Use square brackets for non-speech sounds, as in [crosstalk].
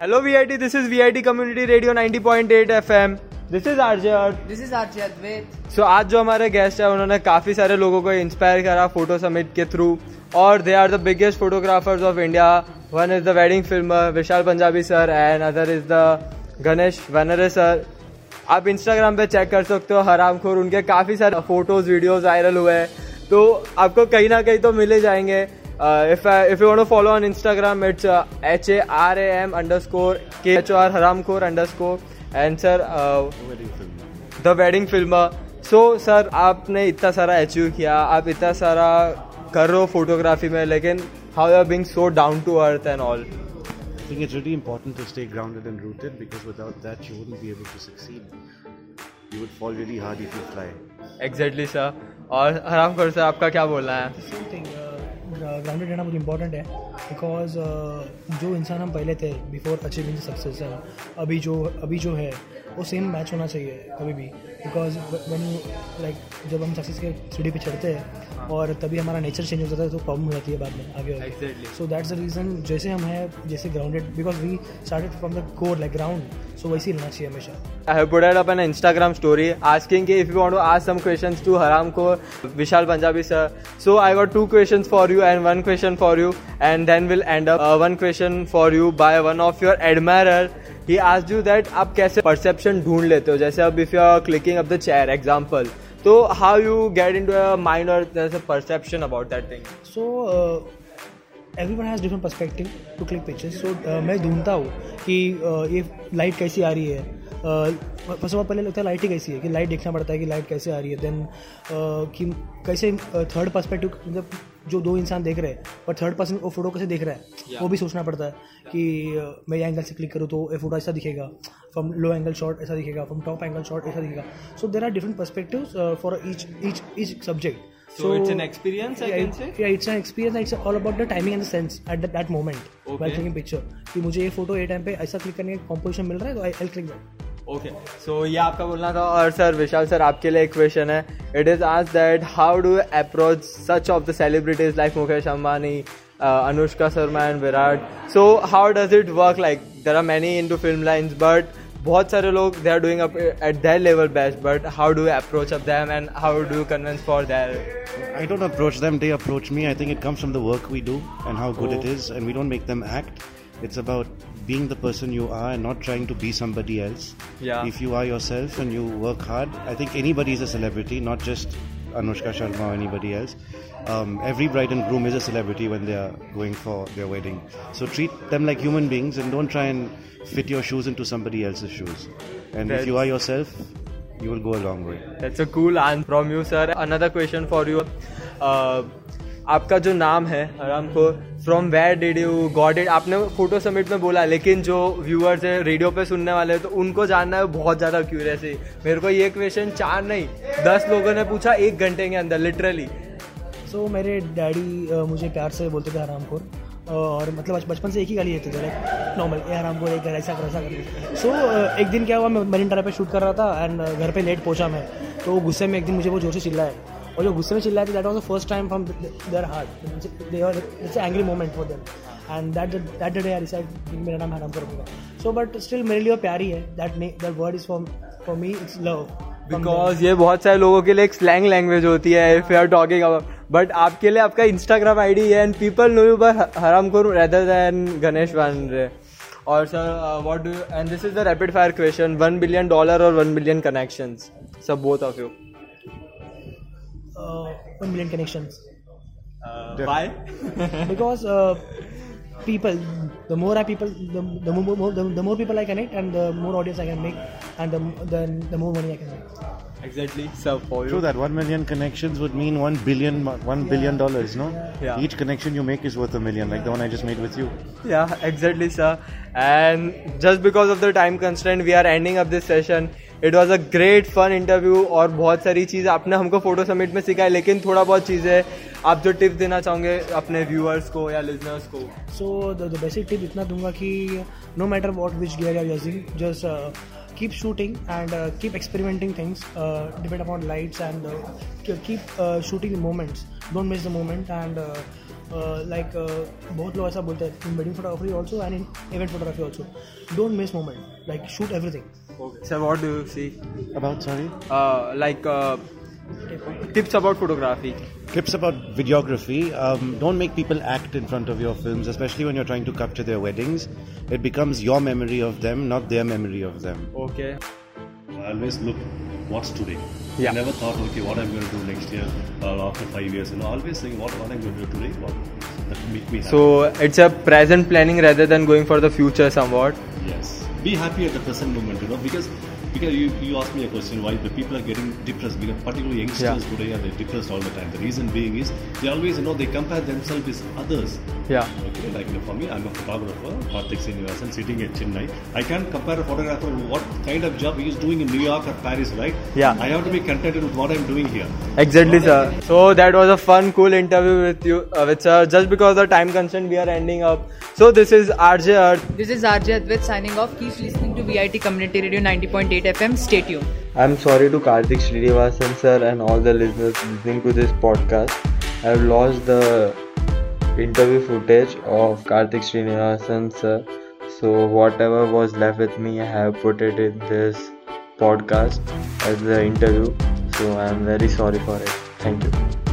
Hello VIT, this is VIT Community Radio 90.8 FM. This is RJ और this is RJ Advait so आज जो हमारे guest है उन्होंने काफ़ी सारे लोगों को इंस्पायर करा फ़ोटो समिट के थ्रू और they are the biggest photographers of India one is the wedding film Vishal Punjabi sir and other is the Ganesh Vanare sir आप इंस्टाग्राम पे चेक कर सकते हो हराम खोर उनके काफ़ी सारे फ़ोटोज़ वीडियोज़ वायरल हुए हैं। तो आपको कहीं ना कहीं तो मिले जाएँगे। If if you want to follow on Instagram it's H A R A M under score के एच ओ आर हराम खोर under score and sir the wedding film so sir आपने इतना सारा अचीव किया आप इतना सारा कर रहे हो फोटोग्राफी में लेकिन how are being so down to earth and all I think it's really important to stay grounded and rooted because without that you wouldn't be able to succeed. You would fall really hard if you fly. Exactly sir और हराम खोर sir आपका क्या बोलना है? Same thing grounded रहना बहुत important है because जो इंसान हम पहले थे बिफोर अचीविंग सक्सेस अभी जो अभी जो है वो सेम मैच होना चाहिए कभी भी बिकॉज़ वन यू लाइक जब हम सक्सेस के सीढ़ी पे चढ़ते हैं और तभी हमारा नेचर चेंज हो जाता है तो प्रॉब्लम हो जाती है बाद में आगे सो दैट्स द रीज़न जैसे हम हैं जैसे grounded because we started from the core like ground so वैसे ही रहना चाहिए हमेशा। I have put it up an Instagram story asking if you want to ask some questions to Haramko Vishal Punjabi sir. So I got two questions for you and one question for you, and then we'll end up uh, one question for you by one of your admirer. He asked you that आप कैसे perception ढूंढ लेते हो जैसे अब if you are clicking up the chair example तो how you get into a mind or there's a perception about that thing. So everyone has different perspective to click pictures so मैं ढूंढता हूँ कि uh, ये light कैसी आ रही है first of all पहले लगता है लाइट ही कैसी है कि लाइट देखना पड़ता है कि लाइट कैसे आ रही है देन कि कैसे थर्ड पर्सपेक्टिव मतलब जो दो इंसान देख रहे हैं और थर्ड पर्सन वो फ़ोटो कैसे देख रहा है वो भी सोचना पड़ता है कि uh, मैं ये एंगल से क्लिक करूँ तो ये फ़ोटो ऐसा दिखेगा फ्रॉम लो एंगल शॉट ऐसा दिखेगा फ्रॉम टॉप एंगल शॉट ऐसा दिखेगा so there are different perspective for each each each subject So so, it's an experience, I yeah, can it- say? yeah, it's an experience. It's all about the timing and the sense at that, that moment okay. while taking picture. कि मुझे ये photo ये time पे ऐसा click करने का composition मिल रहा है तो I click that okay so ये आपका बोलना था और सर विशाल सर आपके लिए एक क्वेश्चन है इट इज़ आज that how do approach such of the celebrities like Mukesh Ambani Anushka Sharma and Virat so how does it work like there are many into film lines but बहुत सारे लोग they are doing at their level best but how do approach of them and how do convince for their I don't approach them, they approach me. I think it comes from the work we do and how good it is, and we don't make them act. It's about being the person you are and not trying to be somebody else. Yeah. If you are yourself and you work hard, I think anybody is a celebrity, not just Anushka Sharma or anybody else. Um, every bride and groom is a celebrity when they are going for their wedding. So treat them like human beings and don't try and fit your shoes into somebody else's shoes. And if you are yourself, you will go a long way. That's a cool answer from you, sir. Another question for you. Uh, आपका जो नाम है आराम को from where did you got it आपने photo submit में बोला लेकिन जो व्यूअर्स है रेडियो पे सुनने वाले हैं तो उनको जानना है बहुत ज़्यादा क्यूरियस मेरे को ये क्वेश्चन चार नहीं दस लोगों ने पूछा एक घंटे के अंदर लिटरली सो so, मेरे डैडी मुझे प्यार से बोलते थे हरामखोर। और मतलब बचपन से एक ही गाली देते थे लाइक नॉर्मल ए हरामखोर एक ऐसा कर ऐसा कर। सो एक दिन क्या हुआ मैं मरीन ड्राइव पे शूट कर रहा था एंड घर पे लेट पहुँचा मैं। तो गुस्से में एक दिन मुझे वो ज़ोर से चिल्लाए और जो गुस्से में चिल्लाए थे that was the first time from their heart it's angry moment for them and that that day I decide मेरा नाम हरामखोर होगा सो बट स्टिल मेरे लिए प्यार ही। है that that word is for for me it's love because ये बहुत सारे लोगों के लिए एक स्लैंग लैंग्वेज होती है if you are talking about but आपके लिए आपका इंस्टाग्राम आईडी है and people know you by Haram Khor rather than Ganesh Vanare और sir what do and this is the rapid fire question one billion dollar और one billion connection सब both of you Uh, 1 million connections. Uh, why? [laughs] Because uh, people the more i people the, the more, the, the, more people i connect and the more audience i can make and the, the, the more money i can make. Exactly. So for you true that 1 million connections would mean 1 billion 1 yeah. billion dollars no? Yeah. yeah. each connection you make is worth a million like the one i just made with you. Yeah exactly sir. And just because of the time constraint we are ending up this session. It was a great fun interview और बहुत सारी चीज़ आपने हमको photo submit में सिखाई, लेकिन थोड़ा बहुत चीज़ें आप जो टिप्स देना चाहोगे अपने व्यूअर्स को या लिजनर्स को? सो द बेसिक टिप इतना दूँगा कि no matter what which gear are using just keep shooting and keep experimenting things depend upon lights and keep shooting moments don't miss the moment and like बहुत लोग ऐसा बोलते हैं in wedding photography also and in event photography also don't miss moment like shoot everything Okay. Sir, what do you see? About sorry. Uh, like uh, tips about photography. Tips about videography. Um, don't make people act in front of your films, especially when you're trying to capture their weddings. It becomes your memory of them, not their memory of them. Okay. I always look what's today. Yeah. I never thought, okay, what I'm going to do next year or after five years. You know, always saying what, what I'm going to do today, what that make me happy. So it's a present planning rather than going for the future somewhat. yes, be happy at the present moment. You know, because because you, you asked me a question why the people are getting depressed because particularly youngsters Yeah. today are they depressed all the time. The reason being is they always you know they compare themselves with others. Yeah. Okay, like you know, for me, I'm a photographer, Karthik Srinivasan, sitting at Chennai. I can't compare a photographer with what kind of job he is doing in New York or Paris, right? Yeah. I have to be contented with what I'm doing here. Exactly, sir. So that was a fun, cool interview with you, uh, with sir. Just because of time constraint, we are ending up. So this is RJ Earth. This is RJ Advait signing off. Keep listening to VIT Community Radio 90.8 FM. Stay tuned. I'm sorry to Karthik Srinivasan sir and all the listeners listening to this podcast. I've lost the interview footage of Karthik Srinivasan sir. So whatever was left with me, I have put it in this podcast as the interview. So I'm very sorry for it. Thank you.